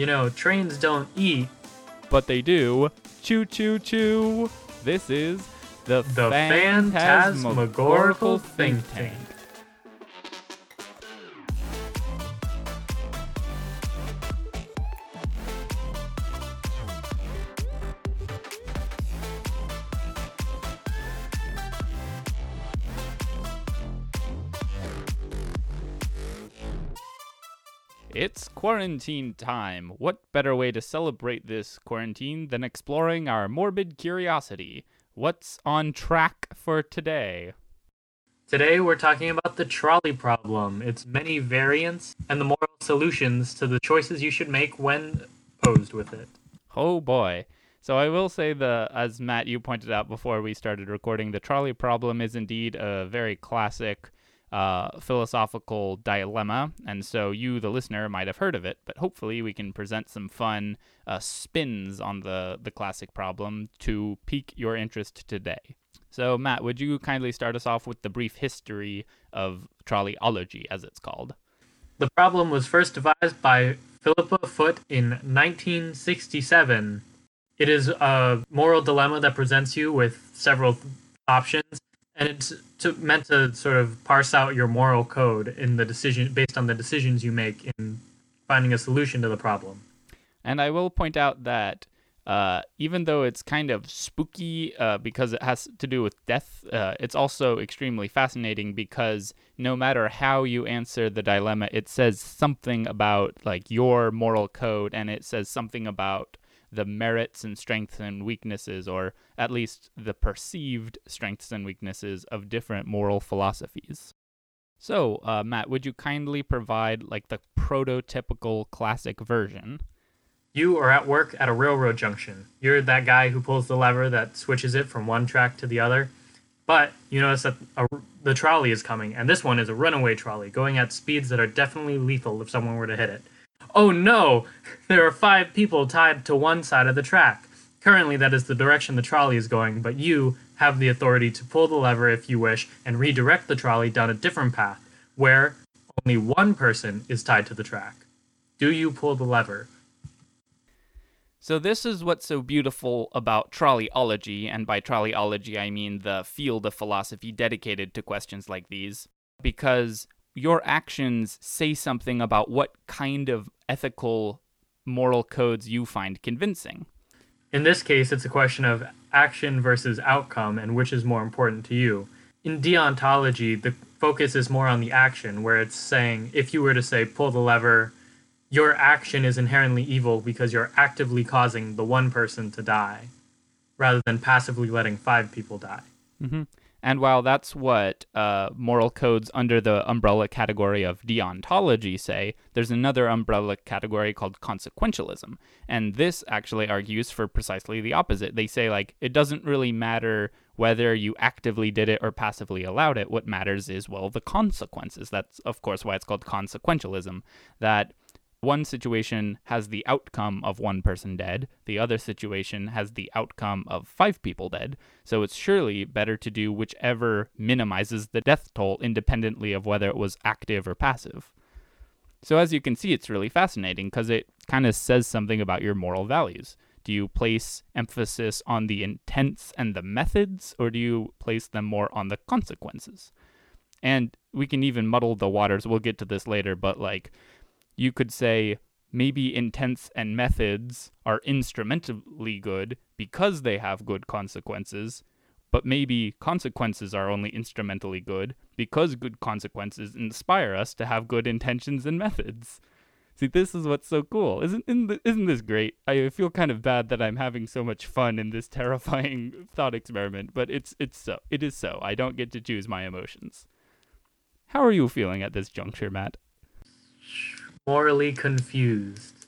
You know, trains don't eat. But they do. Choo choo choo. This is the, The Phantasmagorical Think Tank. It's quarantine time. What better way to celebrate this quarantine than exploring our morbid curiosity? What's on track for today? Today we're talking about the trolley problem, its many variants, and the moral solutions to the choices you should make when posed with it. Oh boy. So I will say the as Matt you pointed out before we started recording, the trolley problem is indeed a very classic uh, philosophical dilemma, and so you, the listener, might have heard of it. But hopefully, we can present some fun uh, spins on the the classic problem to pique your interest today. So, Matt, would you kindly start us off with the brief history of trolleyology, as it's called? The problem was first devised by Philippa Foot in 1967. It is a moral dilemma that presents you with several options, and it's to, meant to sort of parse out your moral code in the decision based on the decisions you make in finding a solution to the problem. And I will point out that uh, even though it's kind of spooky uh, because it has to do with death, uh, it's also extremely fascinating because no matter how you answer the dilemma, it says something about like your moral code, and it says something about the merits and strengths and weaknesses, or at least the perceived strengths and weaknesses of different moral philosophies. So, uh, Matt, would you kindly provide like the prototypical classic version? You are at work at a railroad junction. You're that guy who pulls the lever that switches it from one track to the other. But you notice that a, the trolley is coming, and this one is a runaway trolley going at speeds that are definitely lethal if someone were to hit it. Oh no! There are five people tied to one side of the track. Currently, that is the direction the trolley is going, but you have the authority to pull the lever if you wish and redirect the trolley down a different path, where only one person is tied to the track. Do you pull the lever? So this is what's so beautiful about trolleyology, and by trolleyology I mean the field of philosophy dedicated to questions like these, because your actions say something about what kind of ethical moral codes you find convincing. In this case, it's a question of action versus outcome and which is more important to you. In deontology, the focus is more on the action, where it's saying if you were to say pull the lever, your action is inherently evil because you're actively causing the one person to die rather than passively letting five people die. Mm-hmm. And while that's what uh, moral codes under the umbrella category of deontology say, there's another umbrella category called consequentialism. And this actually argues for precisely the opposite. They say, like, it doesn't really matter whether you actively did it or passively allowed it. What matters is, well, the consequences. That's, of course, why it's called consequentialism. That one situation has the outcome of one person dead, the other situation has the outcome of five people dead. So it's surely better to do whichever minimizes the death toll independently of whether it was active or passive. So as you can see, it's really fascinating because it kind of says something about your moral values. Do you place emphasis on the intents and the methods, or do you place them more on the consequences? And we can even muddle the waters. We'll get to this later, but like you could say maybe intents and methods are instrumentally good because they have good consequences, but maybe consequences are only instrumentally good because good consequences inspire us to have good intentions and methods. See, this is what's so cool. Isn't isn't this great? I feel kind of bad that I'm having so much fun in this terrifying thought experiment, but it's it's so. It is so. I don't get to choose my emotions. How are you feeling at this juncture, Matt? Morally confused.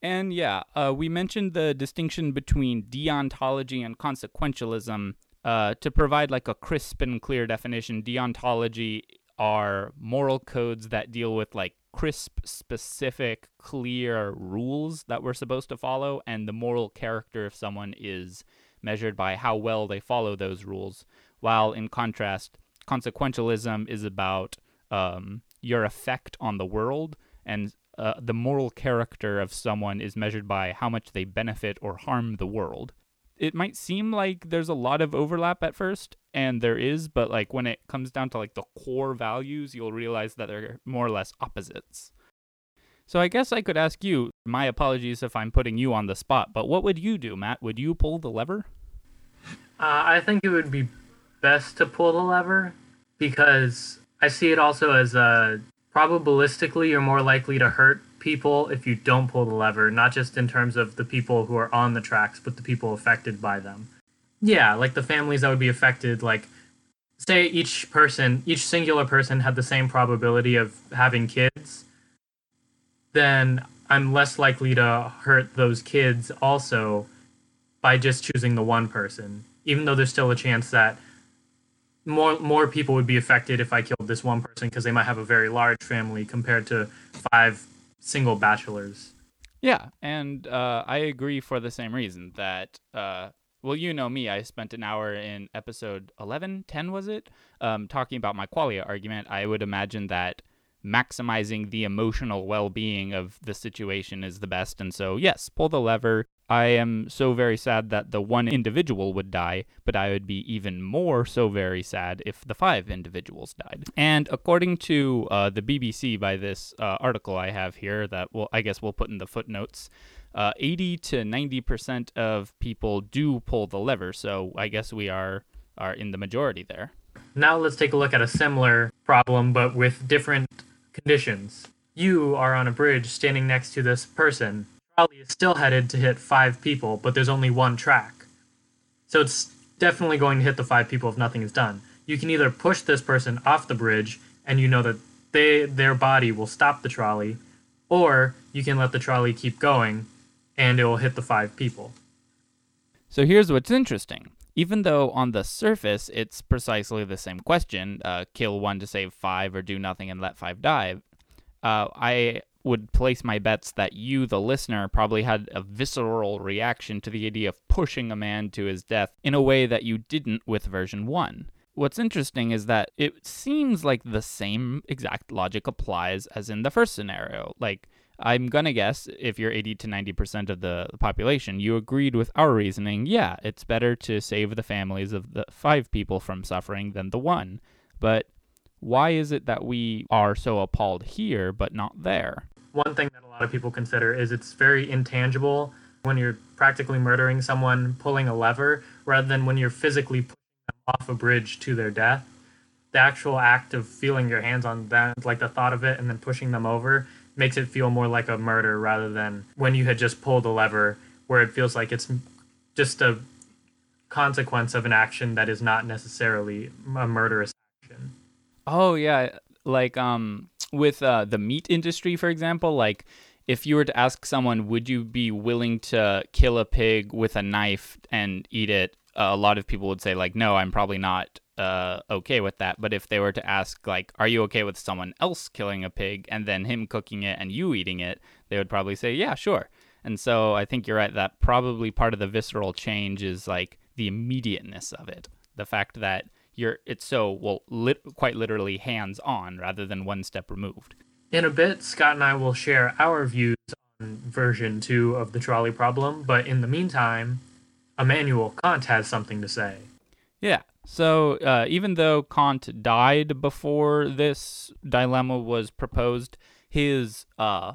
And yeah, uh, we mentioned the distinction between deontology and consequentialism. Uh, to provide like a crisp and clear definition, deontology are moral codes that deal with like crisp, specific, clear rules that we're supposed to follow, and the moral character of someone is measured by how well they follow those rules. While in contrast, consequentialism is about um, your effect on the world and uh, the moral character of someone is measured by how much they benefit or harm the world. It might seem like there's a lot of overlap at first, and there is, but like when it comes down to like the core values, you'll realize that they're more or less opposites. So I guess I could ask you, my apologies if I'm putting you on the spot, but what would you do, Matt? Would you pull the lever? Uh, I think it would be best to pull the lever because I see it also as uh, probabilistically you're more likely to hurt people if you don't pull the lever, not just in terms of the people who are on the tracks, but the people affected by them. Yeah, like the families that would be affected, like say each person, each singular person had the same probability of having kids, then I'm less likely to hurt those kids also by just choosing the one person, even though there's still a chance that more more people would be affected if I killed this one person because they might have a very large family compared to five single bachelors. Yeah, and uh, I agree for the same reason that, uh, well, you know me, I spent an hour in episode 11, 10 was it, um, talking about my qualia argument. I would imagine that maximizing the emotional well being of the situation is the best. And so, yes, pull the lever. I am so very sad that the one individual would die, but I would be even more so very sad if the five individuals died. And according to uh, the BBC, by this uh, article I have here, that will I guess we'll put in the footnotes, uh, 80 to 90 percent of people do pull the lever. So I guess we are are in the majority there. Now let's take a look at a similar problem, but with different conditions. You are on a bridge standing next to this person. Trolley is still headed to hit five people, but there's only one track. So it's definitely going to hit the five people if nothing is done. You can either push this person off the bridge and you know that they their body will stop the trolley, or you can let the trolley keep going and it will hit the five people. So here's what's interesting. Even though on the surface it's precisely the same question uh, kill one to save five or do nothing and let five die uh, I would place my bets that you, the listener, probably had a visceral reaction to the idea of pushing a man to his death in a way that you didn't with version 1. What's interesting is that it seems like the same exact logic applies as in the first scenario. Like, I'm gonna guess if you're 80 to 90% of the population, you agreed with our reasoning. Yeah, it's better to save the families of the five people from suffering than the one. But why is it that we are so appalled here but not there? One thing that a lot of people consider is it's very intangible when you're practically murdering someone pulling a lever rather than when you're physically them off a bridge to their death. The actual act of feeling your hands on them, like the thought of it and then pushing them over, makes it feel more like a murder rather than when you had just pulled a lever where it feels like it's just a consequence of an action that is not necessarily a murderous. Oh yeah, like um with uh, the meat industry, for example, like if you were to ask someone, would you be willing to kill a pig with a knife and eat it? Uh, a lot of people would say like, no, I'm probably not uh, okay with that. But if they were to ask like, are you okay with someone else killing a pig and then him cooking it and you eating it, they would probably say, yeah, sure. And so I think you're right that probably part of the visceral change is like the immediateness of it, the fact that you're it's so well lit, quite literally hands on rather than one step removed. In a bit, Scott and I will share our views on version 2 of the trolley problem, but in the meantime, Immanuel Kant has something to say. Yeah. So uh, even though Kant died before this dilemma was proposed, his uh,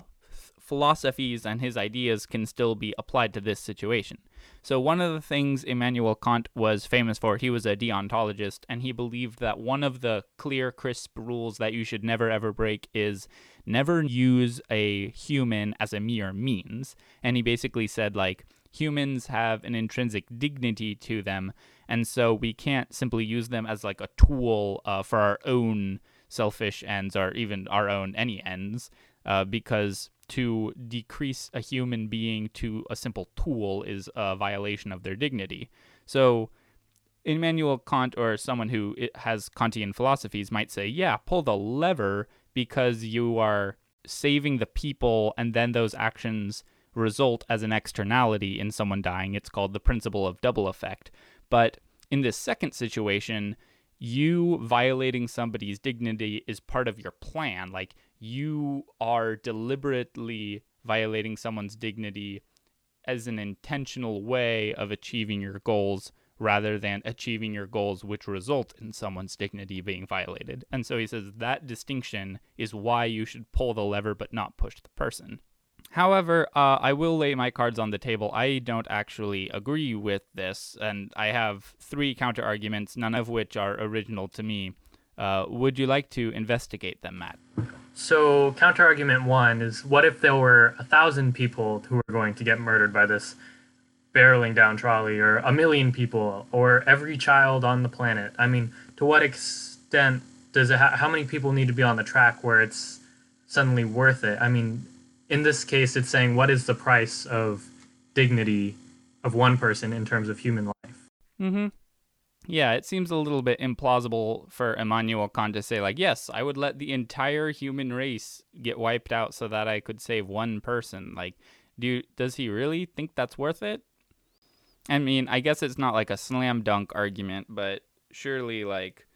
philosophies and his ideas can still be applied to this situation. So, one of the things Immanuel Kant was famous for, he was a deontologist, and he believed that one of the clear, crisp rules that you should never ever break is never use a human as a mere means. And he basically said, like, humans have an intrinsic dignity to them, and so we can't simply use them as like a tool uh, for our own selfish ends or even our own any ends, uh, because to decrease a human being to a simple tool is a violation of their dignity. So, Immanuel Kant or someone who has Kantian philosophies might say, yeah, pull the lever because you are saving the people and then those actions result as an externality in someone dying. It's called the principle of double effect. But in this second situation, you violating somebody's dignity is part of your plan. Like you are deliberately violating someone's dignity as an intentional way of achieving your goals rather than achieving your goals which result in someone's dignity being violated. And so he says that distinction is why you should pull the lever but not push the person. However, uh, I will lay my cards on the table. I don't actually agree with this, and I have three counter arguments, none of which are original to me. Uh, would you like to investigate them, Matt? So, counter argument one is what if there were a thousand people who were going to get murdered by this barreling down trolley, or a million people, or every child on the planet? I mean, to what extent does it? Ha- how many people need to be on the track where it's suddenly worth it? I mean, in this case, it's saying what is the price of dignity of one person in terms of human life? Mm-hmm. Yeah, it seems a little bit implausible for Immanuel Kant to say, like, yes, I would let the entire human race get wiped out so that I could save one person. Like, do does he really think that's worth it? I mean, I guess it's not like a slam dunk argument, but surely, like,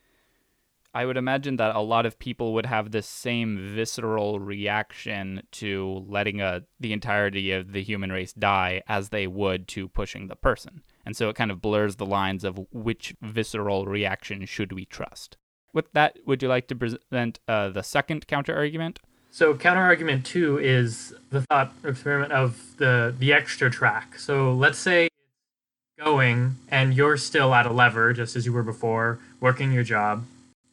I would imagine that a lot of people would have the same visceral reaction to letting a, the entirety of the human race die as they would to pushing the person. And so it kind of blurs the lines of which visceral reaction should we trust. With that, would you like to present uh, the second counter argument? So counter argument two is the thought experiment of the the extra track. So let's say going and you're still at a lever just as you were before, working your job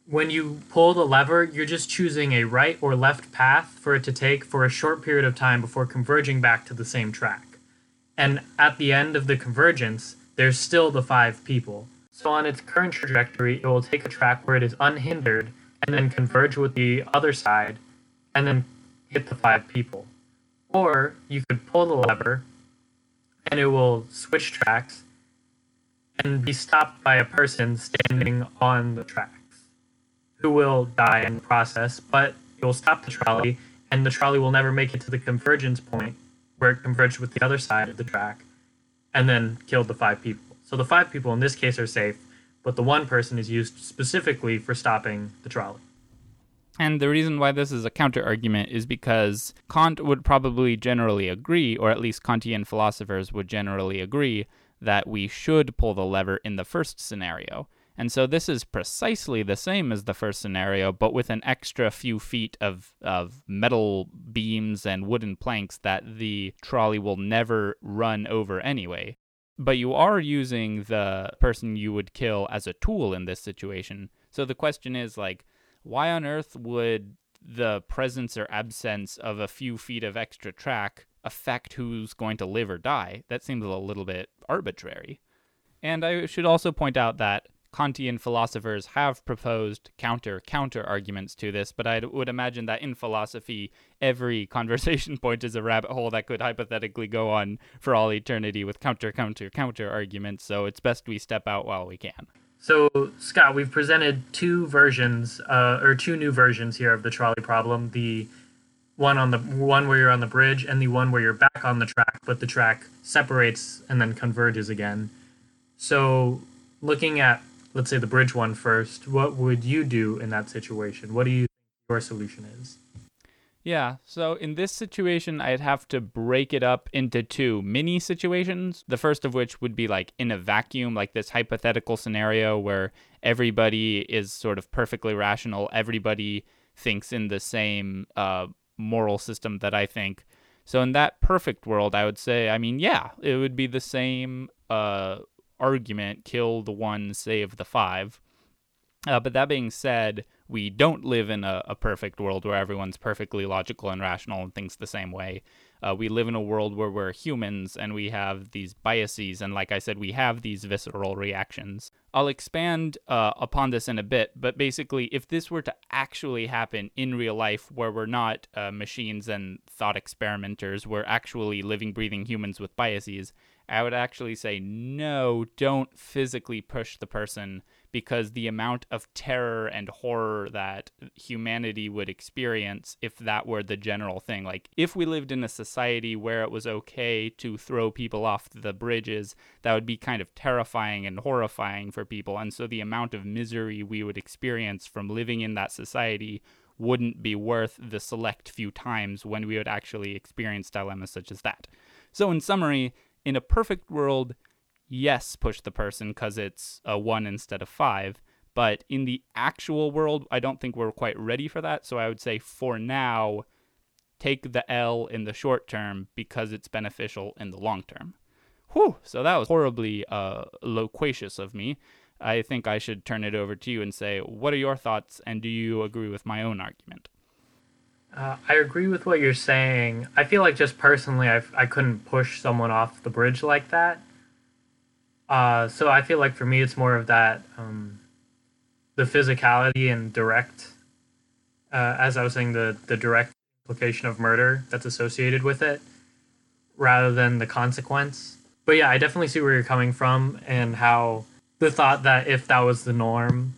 when you pull the lever, you're just choosing a right or left path for it to take for a short period of time before converging back to the same track. And at the end of the convergence, there's still the five people. So on its current trajectory, it will take a track where it is unhindered and then converge with the other side and then hit the five people. Or you could pull the lever and it will switch tracks and be stopped by a person standing on the track who will die in the process, but it will stop the trolley, and the trolley will never make it to the convergence point where it converged with the other side of the track, and then killed the five people. So the five people in this case are safe, but the one person is used specifically for stopping the trolley. And the reason why this is a counter argument is because Kant would probably generally agree, or at least Kantian philosophers would generally agree, that we should pull the lever in the first scenario. And so this is precisely the same as the first scenario, but with an extra few feet of, of metal beams and wooden planks that the trolley will never run over anyway. But you are using the person you would kill as a tool in this situation. So the question is like, why on earth would the presence or absence of a few feet of extra track affect who's going to live or die? That seems a little bit arbitrary. And I should also point out that Kantian philosophers have proposed counter counter arguments to this, but I would imagine that in philosophy, every conversation point is a rabbit hole that could hypothetically go on for all eternity with counter counter counter arguments. So it's best we step out while we can. So Scott, we've presented two versions, uh, or two new versions here of the trolley problem. The one on the one where you're on the bridge, and the one where you're back on the track, but the track separates and then converges again. So looking at let's say the bridge one first, what would you do in that situation? What do you think your solution is? Yeah, so in this situation, I'd have to break it up into two mini situations. The first of which would be like in a vacuum, like this hypothetical scenario where everybody is sort of perfectly rational, everybody thinks in the same uh, moral system that I think. So in that perfect world, I would say, I mean, yeah, it would be the same uh, argument kill the one, save the five. Uh, but that being said, we don't live in a, a, perfect world where everyone's perfectly logical and rational and thinks the same way. Uh, we live in a world where we're humans and we have these biases, and like I said, we have these visceral reactions. I'll expand uh, upon this in a bit, but basically, if this were to actually happen in real life, where we're not uh, machines and thought experimenters, we're actually living, breathing humans with biases, I would actually say no, don't physically push the person because the amount of terror and horror that humanity would experience if that were the general thing. Like, if we lived in a society where it was okay to throw people off the bridges, that would be kind of terrifying and horrifying for people. And so the amount of misery we would experience from living in that society wouldn't be worth the select few times when we would actually experience dilemmas such as that. So, in summary, in a perfect world, yes, push the person because it's a one instead of five. But in the actual world, I don't think we're quite ready for that. So I would say for now, take the L in the short term because it's beneficial in the long term. Whew, so that was horribly uh, loquacious of me. I think I should turn it over to you and say, what are your thoughts, and do you agree with my own argument? Uh, I agree with what you're saying. I feel like just personally, I, I couldn't push someone off the bridge like that. Uh, so I feel like for me, it's more of that um, the physicality and direct, uh, as I was saying, the the direct implication of murder that's associated with it, rather than the consequence. But yeah, I definitely see where you're coming from and how the thought that if that was the norm,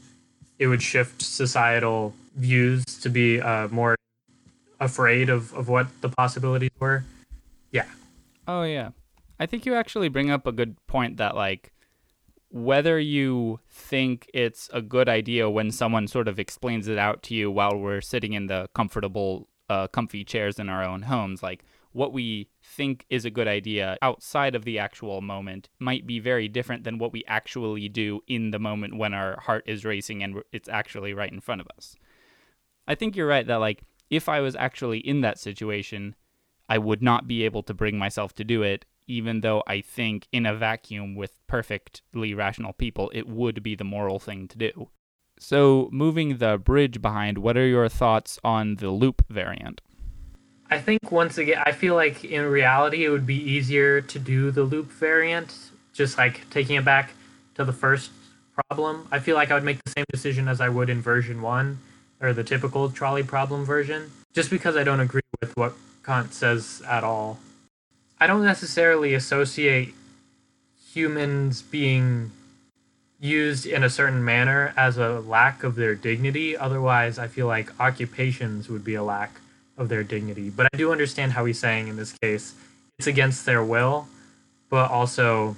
it would shift societal views to be uh, more afraid of, of what the possibilities were. Yeah. Oh yeah. I think you actually bring up a good point that like whether you think it's a good idea when someone sort of explains it out to you while we're sitting in the comfortable uh, comfy chairs in our own homes like what we think is a good idea outside of the actual moment might be very different than what we actually do in the moment when our heart is racing and it's actually right in front of us. I think you're right that like if I was actually in that situation, I would not be able to bring myself to do it even though I think in a vacuum with perfectly rational people, it would be the moral thing to do. So, moving the bridge behind, what are your thoughts on the loop variant? I think once again, I feel like in reality it would be easier to do the loop variant, just like taking it back to the first problem. I feel like I would make the same decision as I would in version one, or the typical trolley problem version, just because I don't agree with what Kant says at all. I don't necessarily associate humans being used in a certain manner as a lack of their dignity. Otherwise, I feel like occupations would be a lack of their dignity. But I do understand how he's saying in this case it's against their will, but also.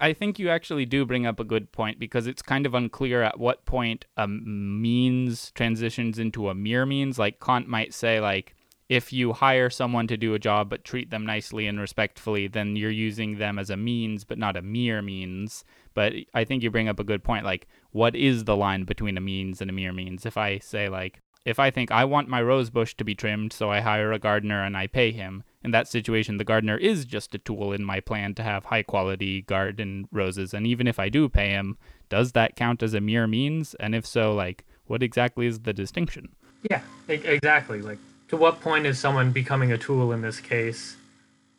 I think you actually do bring up a good point because it's kind of unclear at what point a means transitions into a mere means. Like Kant might say, like, if you hire someone to do a job but treat them nicely and respectfully, then you're using them as a means but not a mere means. But I think you bring up a good point. Like, what is the line between a means and a mere means? If I say, like, if I think I want my rose bush to be trimmed, so I hire a gardener and I pay him, in that situation, the gardener is just a tool in my plan to have high quality garden roses. And even if I do pay him, does that count as a mere means? And if so, like, what exactly is the distinction? Yeah, exactly. Like, to what point is someone becoming a tool in this case?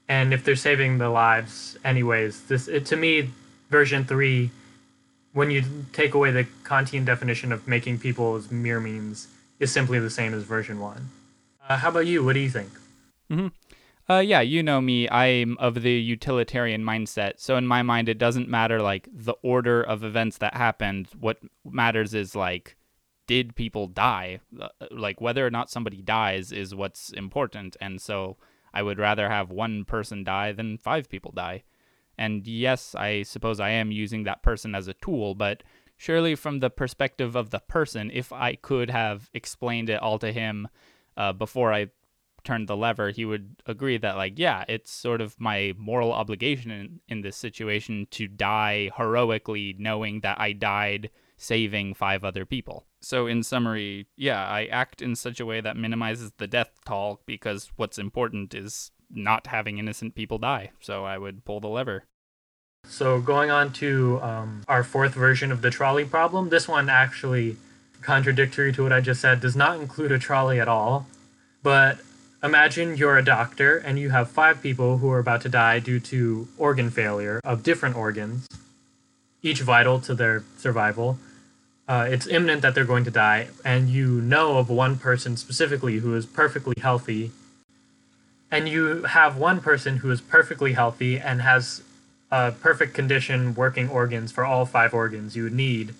And if they're saving the lives anyways, this it, to me, version three, when you take away the Kantian definition of making people as mere means, is simply the same as version one. Uh, how about you? What do you think? Mm-hmm. Uh, yeah, you know me. I'm of the utilitarian mindset. So in my mind, it doesn't matter like the order of events that happened. What matters is like did people die? Uh, like whether or not somebody dies is what's important. And so I would rather have one person die than five people die. And yes, I suppose I am using that person as a tool, but surely from the perspective of the person, if I could have explained it all to him uh, before I turned the lever, he would agree that, like, yeah, it's sort of my moral obligation in, in this situation to die heroically, knowing that I died saving five other people. So, in summary, yeah, I act in such a way that minimizes the death toll because what's important is not having innocent people die. So, I would pull the lever. So, going on to um, our fourth version of the trolley problem, this one actually, contradictory to what I just said, does not include a trolley at all. But imagine you're a doctor and you have five people who are about to die due to organ failure of different organs, each vital to their survival uh, it's imminent that they're going to die, and you know of one person specifically who is perfectly healthy, and you have one person who is perfectly healthy and has a perfect condition working organs for all five organs you would need.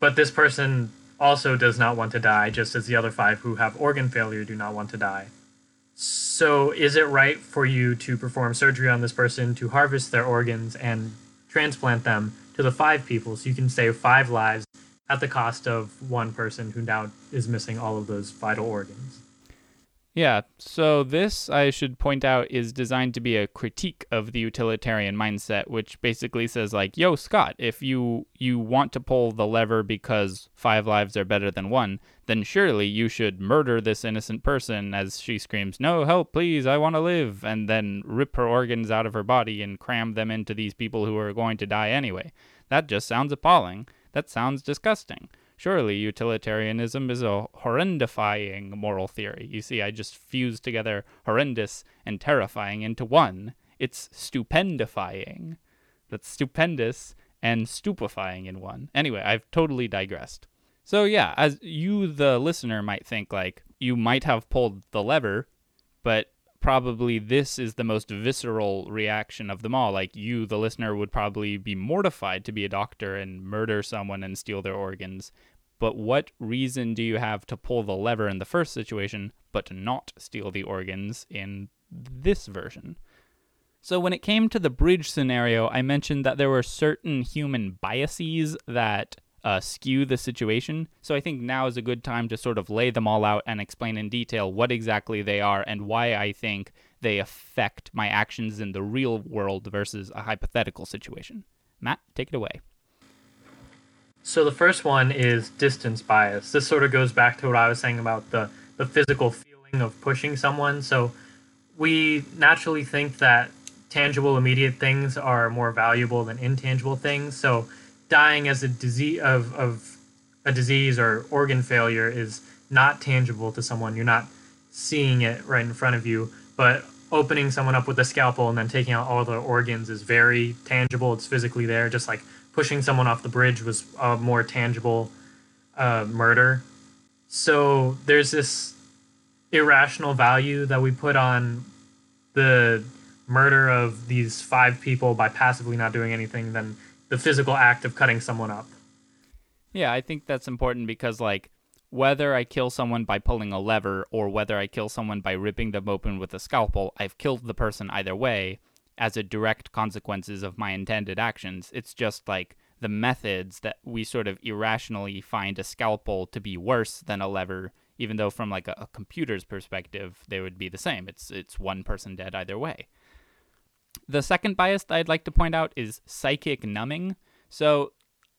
But this person also does not want to die, just as the other five who have organ failure do not want to die. So, is it right for you to perform surgery on this person to harvest their organs and transplant them to the five people so you can save five lives at the cost of one person who now is missing all of those vital organs? Yeah, so this, I should point out, is designed to be a critique of the utilitarian mindset, which basically says like, "Yo, Scott, if you you want to pull the lever because five lives are better than one, then surely you should murder this innocent person as she screams, "No, help, please, I want to live," and then rip her organs out of her body and cram them into these people who are going to die anyway. That just sounds appalling. That sounds disgusting." Surely utilitarianism is a horrendifying moral theory. You see, I just fused together horrendous and terrifying into one. It's stupendifying. That's stupendous and stupefying in one. Anyway, I've totally digressed. So, yeah, as you, the listener, might think, like, you might have pulled the lever, but probably this is the most visceral reaction of them all. Like, you, the listener, would probably be mortified to be a doctor and murder someone and steal their organs. But what reason do you have to pull the lever in the first situation, but to not steal the organs in this version? So, when it came to the bridge scenario, I mentioned that there were certain human biases that uh, skew the situation. So, I think now is a good time to sort of lay them all out and explain in detail what exactly they are and why I think they affect my actions in the real world versus a hypothetical situation. Matt, take it away. So, the first one is distance bias. This sort of goes back to what I was saying about the, the physical feeling of pushing someone. So, we naturally think that tangible immediate things are more valuable than intangible things so dying as a disease of, of a disease or organ failure is not tangible to someone you're not seeing it right in front of you but opening someone up with a scalpel and then taking out all their organs is very tangible it's physically there just like pushing someone off the bridge was a more tangible uh, murder so there's this irrational value that we put on the murder of these five people by passively not doing anything than the physical act of cutting someone up. Yeah, I think that's important because, like, whether I kill someone by pulling a lever or whether I kill someone by ripping them open with a scalpel, I've killed the person either way as a direct consequences of my intended actions. It's just like the methods that we sort of irrationally find a scalpel to be worse than a lever, even though from like a, a computer's perspective they would be the same. It's it's one person dead either way. The second bias that I'd like to point out is psychic numbing. So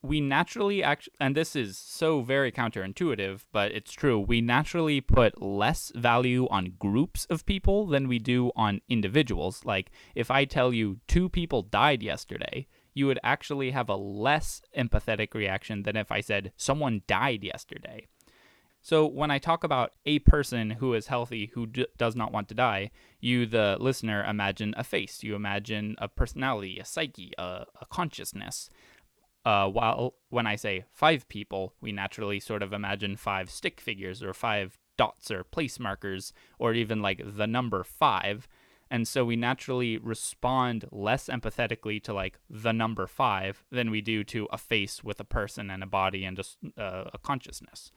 we naturally act and this is so very counterintuitive but it's true we naturally put less value on groups of people than we do on individuals like if i tell you two people died yesterday you would actually have a less empathetic reaction than if i said someone died yesterday so when I talk about a person who is healthy who d- does not want to die, you, the listener, imagine a face. You imagine a personality, a psyche, a, a consciousness. Uh, while when I say five people, we naturally sort of imagine five stick figures or five dots or place markers or even like the number five. And so we naturally respond less empathetically to like the number five than we do to a face with a person and a body and uh, a consciousness.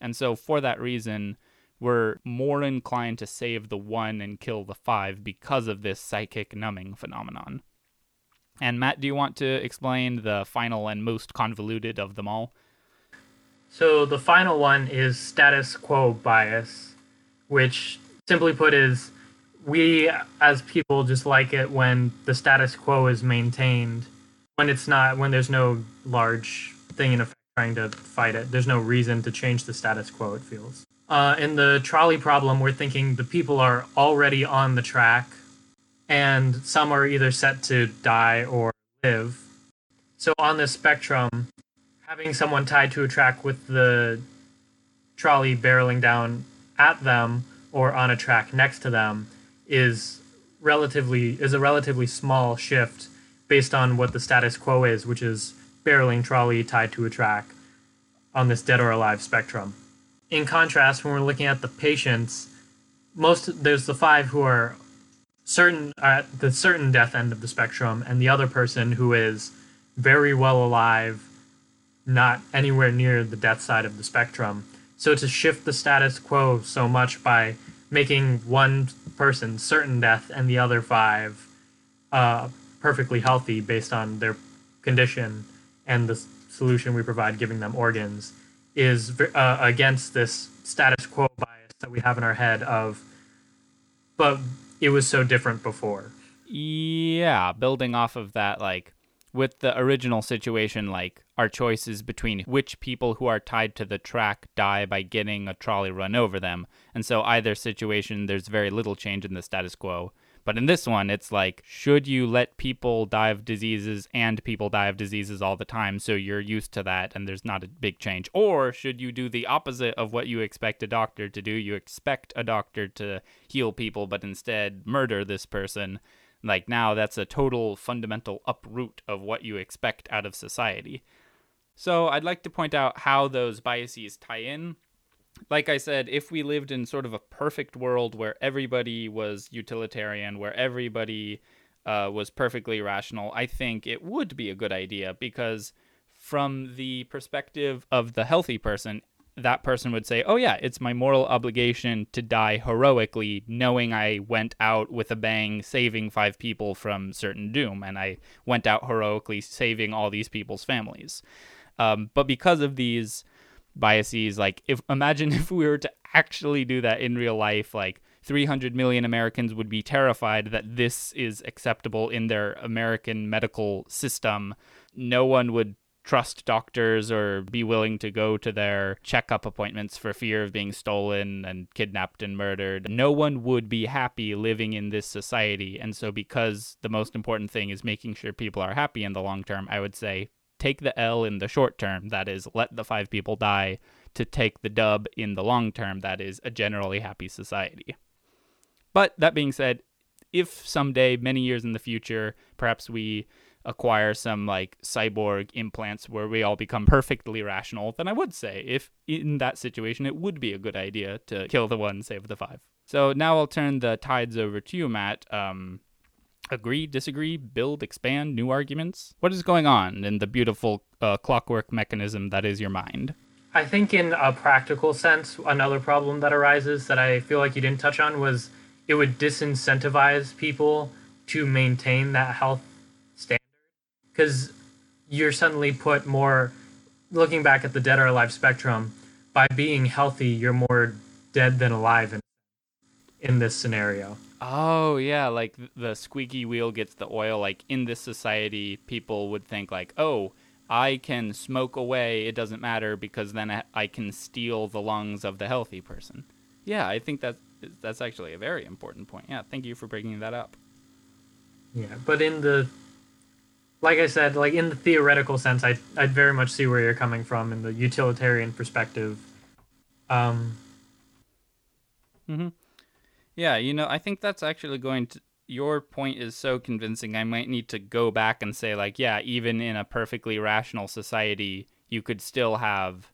And so, for that reason, we're more inclined to save the one and kill the five because of this psychic numbing phenomenon. And Matt, do you want to explain the final and most convoluted of them all? So, the final one is status quo bias, which simply put is we as people just like it when the status quo is maintained, when it's not, when there's no large thing in effect trying to fight it. There's no reason to change the status quo, it feels. Uh, in the trolley problem, we're thinking the people are already on the track, and some are either set to die or live. So, on this spectrum, having someone tied to a track with the trolley barreling down at them or on a track next to them is relatively is a relatively small shift based on what the status quo is, which is barreling trolley tied to a track on this dead or alive spectrum. In contrast, when we're looking at the patients, most there's the five who are certain at the certain death end of the spectrum, and the other person who is very well alive, not anywhere near the death side of the spectrum. So to shift the status quo so much by making one person certain death and the other five uh, perfectly healthy based on their condition and the solution we provide, giving them organs, is uh, against this status quo bias that we have in our head of, but it was so different before. Yeah, building off of that, like with the original situation, like our choices between which people who are tied to the track die by getting a trolley run over them. And so, either situation, there's very little change in the status quo. But in this one, it's like, should you let people die of diseases and people die of diseases all the time so you're used to that and there's not a big change? Or should you do the opposite of what you expect a doctor to do? You expect a doctor to heal people, but instead murder this person. Like now, that's a total fundamental uproot of what you expect out of society. So I'd like to point out how those biases tie in like I said, if we lived in sort of a perfect world where everybody was utilitarian, where everybody uh, was perfectly rational, I think it would be a good idea because, from the perspective of the healthy person, that person would say, Oh, yeah, it's my moral obligation to die heroically, knowing I went out with a bang, saving five people from certain doom, and I went out heroically, saving all these people's families. Um, but because of these biases like if imagine if we were to actually do that in real life like 300 million Americans would be terrified that this is acceptable in their American medical system. No one would trust doctors or be willing to go to their checkup appointments for fear of being stolen and kidnapped and murdered. No one would be happy living in this society. And so, because the most important thing is making sure people are happy in the long term, I would say take the L in the short term, that is, let the five people die, to take the dub in the long term, that is, a generally happy society. But that being said, if someday, many years in the future, perhaps we acquire some like cyborg implants where we all become perfectly rational, then I would say if in that situation it would be a good idea to kill the one, save the five. So now I'll turn the tides over to you, Matt. Um, agree, disagree, build, expand, new arguments? What is going on in the beautiful uh, clockwork mechanism that is your mind? I think, in a practical sense, another problem that arises that I feel like you didn't touch on was it would disincentivize people to maintain that health standard because you're suddenly put more looking back at the dead or alive spectrum by being healthy you're more dead than alive in, in this scenario Oh yeah, like the squeaky wheel gets the oil. Like in this society, people would think like, oh, I can smoke away. It doesn't matter because then I can steal the lungs of the healthy person. Yeah, I think that that's actually a very important point. Yeah, thank you for bringing that up. Yeah, but in the like I said, like in the theoretical sense, I I very much see where you're coming from in the utilitarian perspective. Um. Mm-hmm. Yeah, you know, I think that's actually going to. Your point is so convincing. I might need to go back and say, like, yeah, even in a perfectly rational society, you could still have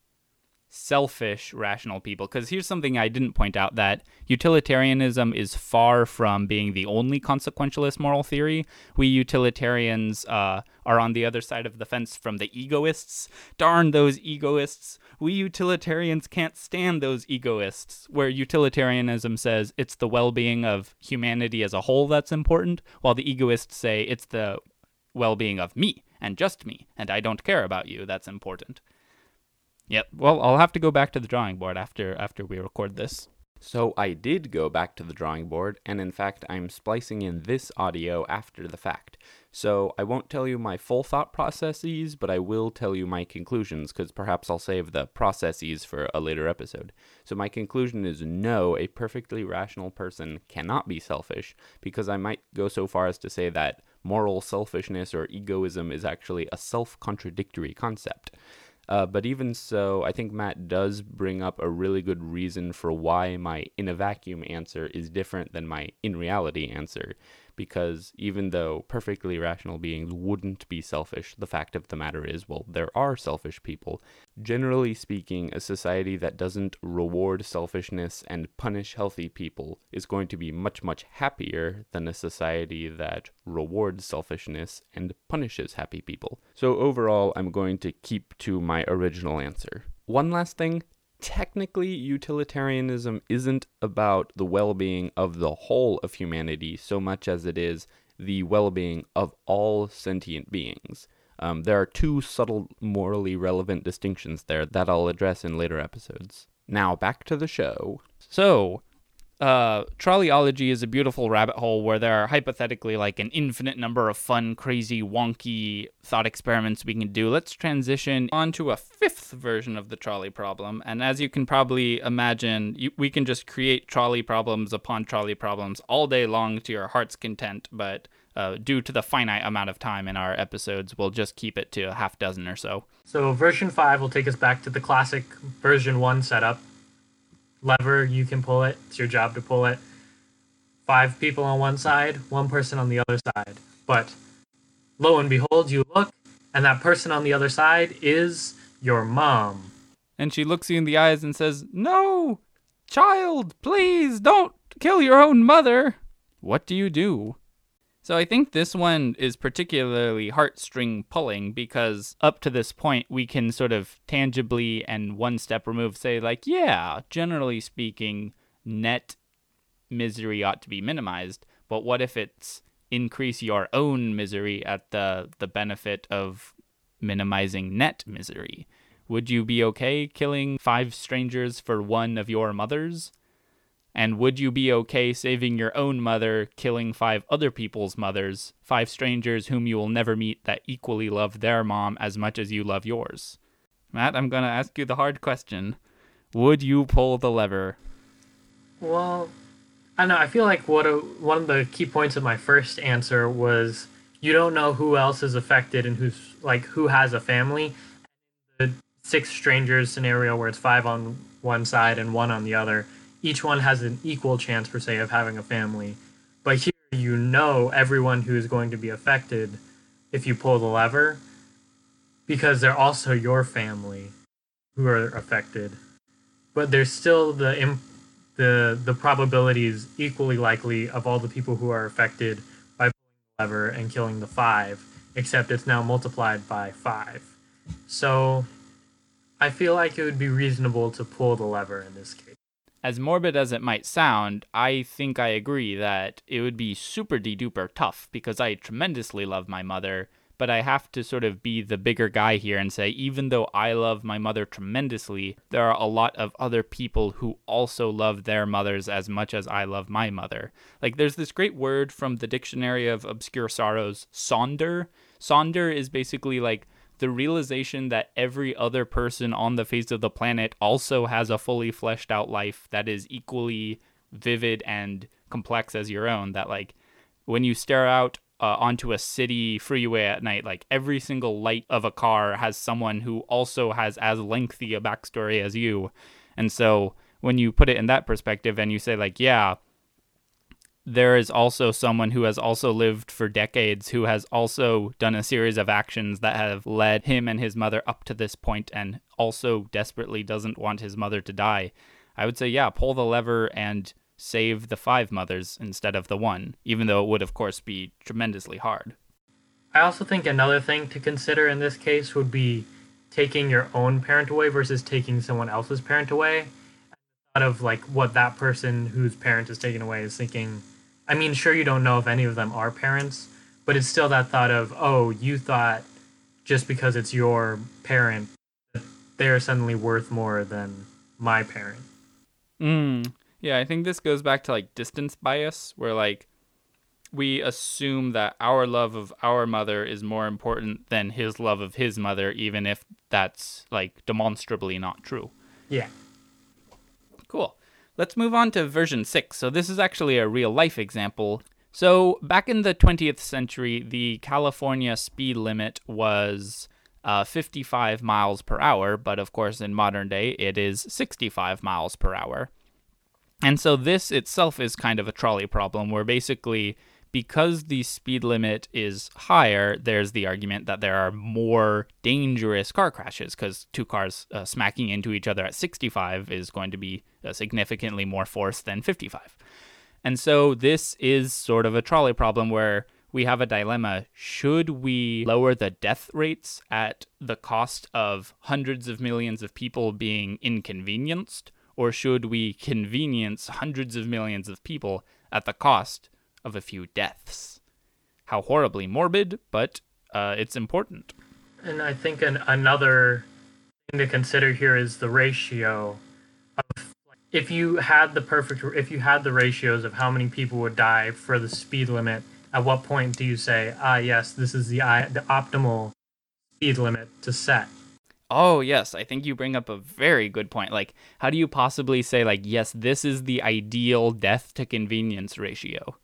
selfish rational people. Because here's something i didn't point out that utilitarianism is far from being the only consequentialist moral theory. We utilitarians uh, are on the other side of the fence from the egoists. Darn those egoists. We utilitarians can't stand those egoists. Where utilitarianism says it's the well-being of humanity as a whole that's important while the egoists say it's the well-being of me and just me and i don't care about you that's important Yep. Well, I'll have to go back to the drawing board after after we record this. So I did go back to the drawing board, and in fact, I'm splicing in this audio after the fact. So I won't tell you my full thought processes, but I will tell you my conclusions, because perhaps I'll save the processes for a later episode. So my conclusion is no, a perfectly rational person cannot be selfish, because I might go so far as to say that moral selfishness or egoism is actually a self contradictory concept. Uh, but even so, I think Matt does bring up a really good reason for why my in a vacuum answer is different than my in reality answer. Because even though perfectly rational beings wouldn't be selfish, the fact of the matter is, well, there are selfish people. Generally speaking, a society that doesn't reward selfishness and punish healthy people is going to be much, much happier than a society that rewards selfishness and punishes happy people. So, overall, I'm going to keep to my original answer. One last thing technically, utilitarianism isn't about the well being of the whole of humanity so much as it is the well being of all sentient beings. Um, there are two subtle, morally relevant distinctions there that I'll address in later episodes. Now, back to the show. So, uh, trolleyology is a beautiful rabbit hole where there are hypothetically like an infinite number of fun, crazy, wonky thought experiments we can do. Let's transition on to a fifth version of the trolley problem. And as you can probably imagine, you, we can just create trolley problems upon trolley problems all day long to your heart's content. But uh, due to the finite amount of time in our episodes, we'll just keep it to a half dozen or so. So version five will take us back to the classic version one setup. Lever, you can pull it. It's your job to pull it. Five people on one side, one person on the other side. But lo and behold, you look, and that person on the other side is your mom. And she looks you in the eyes and says, No, child, please don't kill your own mother. What do you do? So I think this one is particularly heartstring pulling because up to this point we can sort of tangibly and one step removed say like, yeah, generally speaking, net misery ought to be minimized, but what if it's increase your own misery at the the benefit of minimizing net misery? Would you be okay killing five strangers for one of your mothers? And would you be okay saving your own mother, killing five other people's mothers, five strangers whom you will never meet that equally love their mom as much as you love yours? Matt, I'm going to ask you the hard question. Would you pull the lever? Well, I don't know. I feel like what a, one of the key points of my first answer was you don't know who else is affected and who's like who has a family. The six strangers scenario where it's five on one side and one on the other each one has an equal chance per se of having a family. But here you know everyone who is going to be affected if you pull the lever because they're also your family who are affected. But there's still the imp- the the probabilities equally likely of all the people who are affected by pulling the lever and killing the five, except it's now multiplied by five. So I feel like it would be reasonable to pull the lever in this case as morbid as it might sound, I think I agree that it would be super de duper tough because I tremendously love my mother, but I have to sort of be the bigger guy here and say, even though I love my mother tremendously, there are a lot of other people who also love their mothers as much as I love my mother. Like, there's this great word from the Dictionary of Obscure Sorrows, sonder. Sonder is basically like the realization that every other person on the face of the planet also has a fully fleshed out life that is equally vivid and complex as your own. That, like, when you stare out uh, onto a city freeway at night, like, every single light of a car has someone who also has as lengthy a backstory as you. And so, when you put it in that perspective and you say, like, yeah, there is also someone who has also lived for decades who has also done a series of actions that have led him and his mother up to this point and also desperately doesn't want his mother to die. I would say, yeah, pull the lever and save the five mothers instead of the one, even though it would, of course, be tremendously hard. I also think another thing to consider in this case would be taking your own parent away versus taking someone else's parent away. Out of like what that person whose parent is taken away is thinking I mean, sure, you don't know if any of them are parents, but it's still that thought of, oh, you thought just because it's your parent, they're suddenly worth more than my parent. Mm. Yeah, I think this goes back to like distance bias, where like we assume that our love of our mother is more important than his love of his mother, even if that's like demonstrably not true. Yeah. Let's move on to version 6. So, this is actually a real life example. So, back in the 20th century, the California speed limit was uh, 55 miles per hour, but of course, in modern day, it is 65 miles per hour. And so, this itself is kind of a trolley problem where basically because the speed limit is higher, there's the argument that there are more dangerous car crashes because two cars uh, smacking into each other at 65 is going to be uh, significantly more force than 55. And so this is sort of a trolley problem where we have a dilemma. Should we lower the death rates at the cost of hundreds of millions of people being inconvenienced? Or should we convenience hundreds of millions of people at the cost of a few deaths? How horribly morbid, but uh, it's important. And I think an, another thing to consider here is the ratio of if you had the perfect if you had the ratios of how many people would die for the speed limit at what point do you say, ah, yes, this is the the optimal speed limit to set? Oh, yes, I think you bring up a very good point. Like, how do you possibly say, like, yes, this is the ideal death to convenience ratio?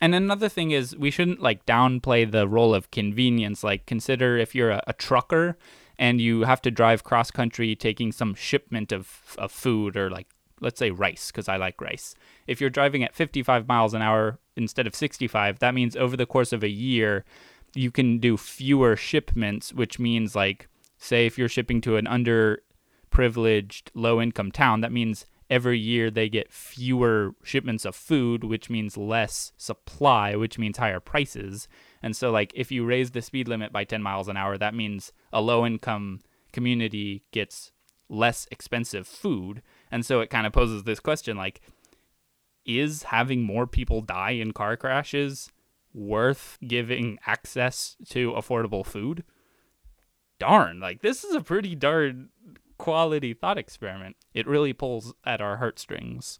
And another thing is, we shouldn't like downplay the role of convenience. Like, consider if you're a, a trucker and you have to drive cross country taking some shipment of, of food or like let's say rice because I like rice. If you're driving at 55 miles an hour instead of 65, that means over the course of a year you can do fewer shipments, which means like say if you're shipping to an underprivileged low income town, that means every year they get fewer shipments of food, which means less supply, which means higher prices. And so like if you raise the speed limit by 10 miles an hour, that means a low income community gets less expensive food and so it kind of poses this question like, is having more people die in car crashes worth giving access to affordable food? Darn, like this is a pretty darn quality thought experiment. It really pulls at our heartstrings.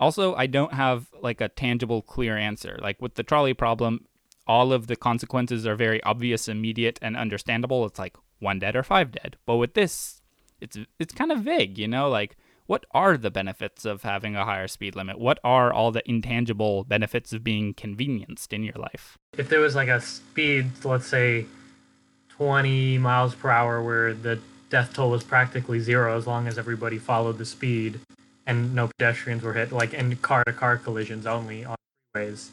Also, I don't have like a tangible, clear answer. Like with the trolley problem, all of the consequences are very obvious, immediate, and understandable. It's like one dead or five dead. But with this, it's it's kind of vague, you know, like what are the benefits of having a higher speed limit? What are all the intangible benefits of being convenienced in your life? If there was like a speed, let's say 20 miles per hour, where the death toll was practically zero as long as everybody followed the speed and no pedestrians were hit, like in car to car collisions only on freeways.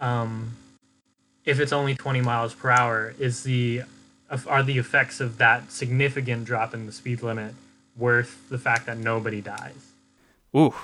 Um, if it's only 20 miles per hour, is the are the effects of that significant drop in the speed limit worth the fact that nobody dies. Ooh.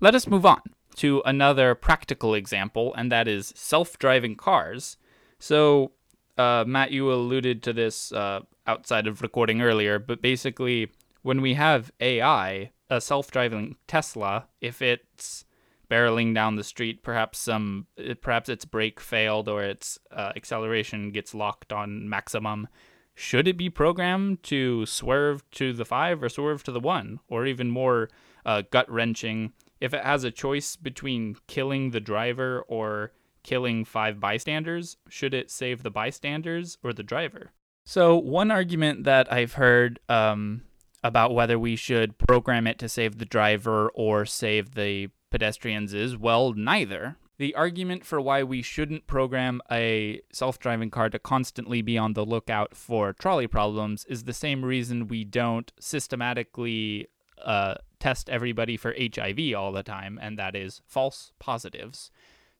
Let us move on to another practical example, and that is self driving cars. So, uh, Matt, you alluded to this uh, outside of recording earlier, but basically, when we have AI, a self driving Tesla, if it's barreling down the street, perhaps some, perhaps its brake failed or its uh, acceleration gets locked on maximum, should it be programmed to swerve to the five or swerve to the one, or even more uh, gut wrenching, if it has a choice between killing the driver or killing five bystanders, should it save the bystanders or the driver? So, one argument that I've heard um, about whether we should program it to save the driver or save the pedestrians is well, neither. The argument for why we shouldn't program a self driving car to constantly be on the lookout for trolley problems is the same reason we don't systematically uh, test everybody for HIV all the time, and that is false positives.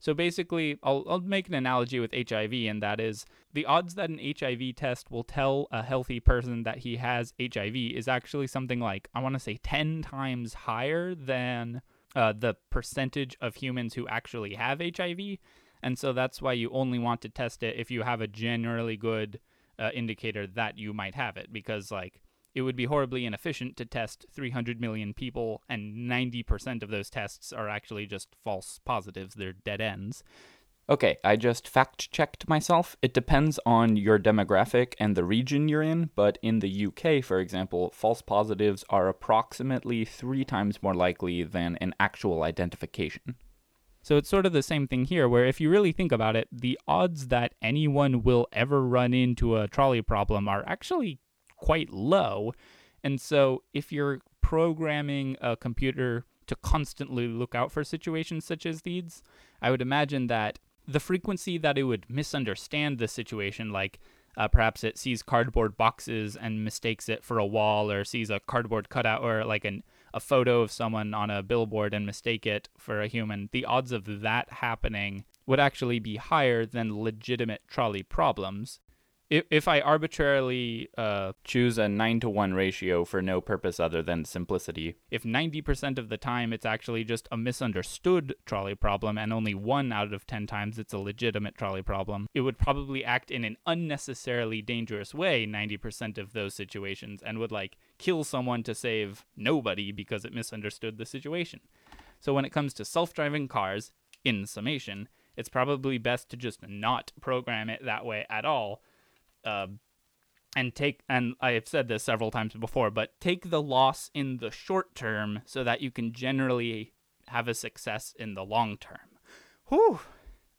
So basically, I'll, I'll make an analogy with HIV, and that is the odds that an HIV test will tell a healthy person that he has HIV is actually something like, I want to say, 10 times higher than uh, the percentage of humans who actually have HIV. And so that's why you only want to test it if you have a generally good uh, indicator that you might have it, because like it would be horribly inefficient to test 300 million people, and 90% of those tests are actually just false positives. They're dead ends. Okay, I just fact checked myself. It depends on your demographic and the region you're in, but in the UK, for example, false positives are approximately three times more likely than an actual identification. So it's sort of the same thing here, where if you really think about it, the odds that anyone will ever run into a trolley problem are actually quite low. And so if you're programming a computer to constantly look out for situations such as these, I would imagine that the frequency that it would misunderstand the situation, like uh, perhaps it sees cardboard boxes and mistakes it for a wall, or sees a cardboard cutout or like an, a photo of someone on a billboard and mistake it for a human. The odds of that happening would actually be higher than legitimate trolley problems. If, if I arbitrarily uh, Choose a 9 to 1 ratio for no purpose other than simplicity. if 90% of the time it's actually just a misunderstood trolley problem and only one out of 10 times it's a legitimate trolley problem, it would probably act in an unnecessarily dangerous way 90% of those situations and would like kill someone to save nobody because it misunderstood the situation. So when it comes to self-driving cars, in summation, it's probably best to just not program it that way at all. Uh, and take and I have said this several times before, but take the loss in the short term so that you can generally have a success in the long term. Whew.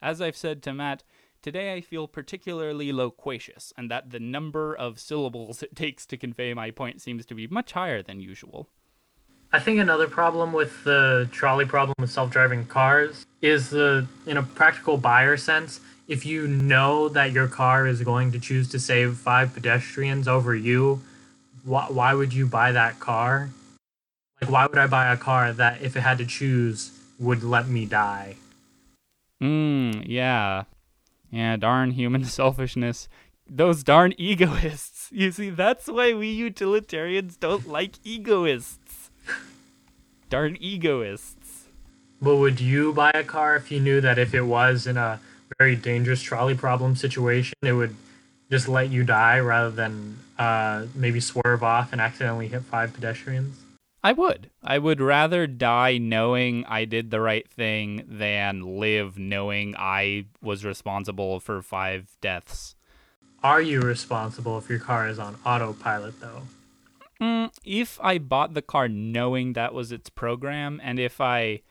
As I've said to Matt, today I feel particularly loquacious, and that the number of syllables it takes to convey my point seems to be much higher than usual. I think another problem with the trolley problem with self-driving cars is the in a practical buyer sense, if you know that your car is going to choose to save five pedestrians over you, why, why would you buy that car? Like why would I buy a car that if it had to choose would let me die? Mmm, yeah. Yeah, darn human selfishness. Those darn egoists. You see, that's why we utilitarians don't like egoists. darn egoists. But would you buy a car if you knew that if it was in a very dangerous trolley problem situation, it would just let you die rather than uh, maybe swerve off and accidentally hit five pedestrians? I would. I would rather die knowing I did the right thing than live knowing I was responsible for five deaths. Are you responsible if your car is on autopilot, though? Mm, if I bought the car knowing that was its program, and if I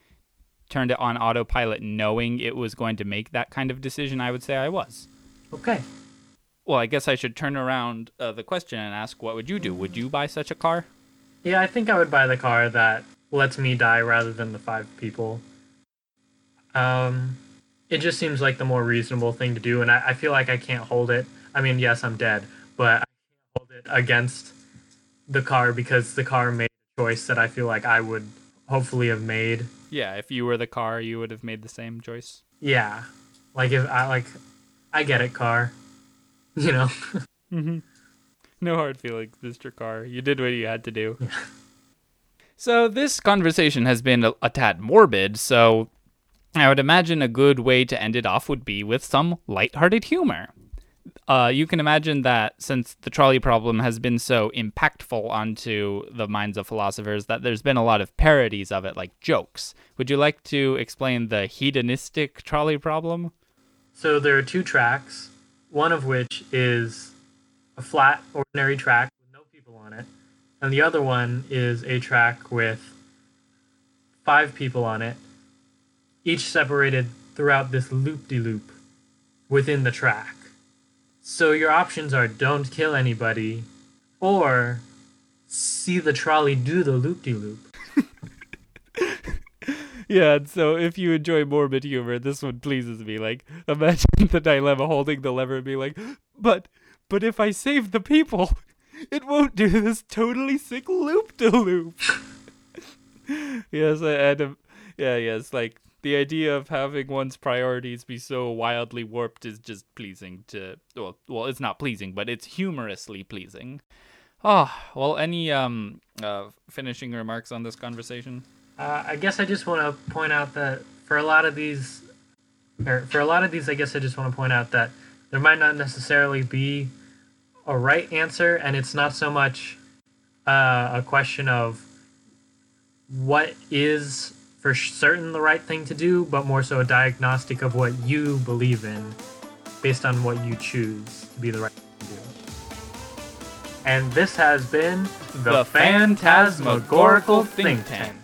turned it on autopilot knowing it was going to make that kind of decision, I would say I was. Okay. Well, I guess I should turn around uh, the question and ask, what would you do? Would you buy such a car? Yeah, I think I would buy the car that lets me die rather than the five people. Um, it just seems like the more reasonable thing to do, and I, I feel like I can't hold it. I mean, yes, I'm dead, but I can't hold it against the car because the car made a choice that I feel like I would hopefully have made. Yeah, if you were the car, you would have made the same choice. Yeah, like if I like, I get it, car. You know. Mm-hmm. No hard feelings, Mr. Car. You did what you had to do. so this conversation has been a, a tad morbid, so I would imagine a good way to end it off would be with some light-hearted humor. Uh, you can imagine that since the trolley problem has been so impactful onto the minds of philosophers, that there's been a lot of parodies of it, like jokes. Would you like to explain the hedonistic trolley problem? So there are two tracks, one of which is a flat, ordinary track with no people on it, and the other one is a track with five people on it, each separated throughout this loop de loop within the track. So your options are don't kill anybody or see the trolley do the loop de loop. Yeah, and so if you enjoy morbid humor, this one pleases me. Like, imagine the dilemma holding the lever and being like, but, but if I save the people, it won't do this totally sick loop de loop. yes, and um, yeah, yes, like the idea of having one's priorities be so wildly warped is just pleasing to. Well, well, it's not pleasing, but it's humorously pleasing. Ah, well, any um uh finishing remarks on this conversation? Uh, I guess I just want to point out that for a lot of these, or for a lot of these, I guess I just want to point out that there might not necessarily be a right answer, and it's not so much uh, a question of what is for certain the right thing to do, but more so a diagnostic of what you believe in based on what you choose to be the right thing to do. And this has been The Phantasmagorical Think Tank.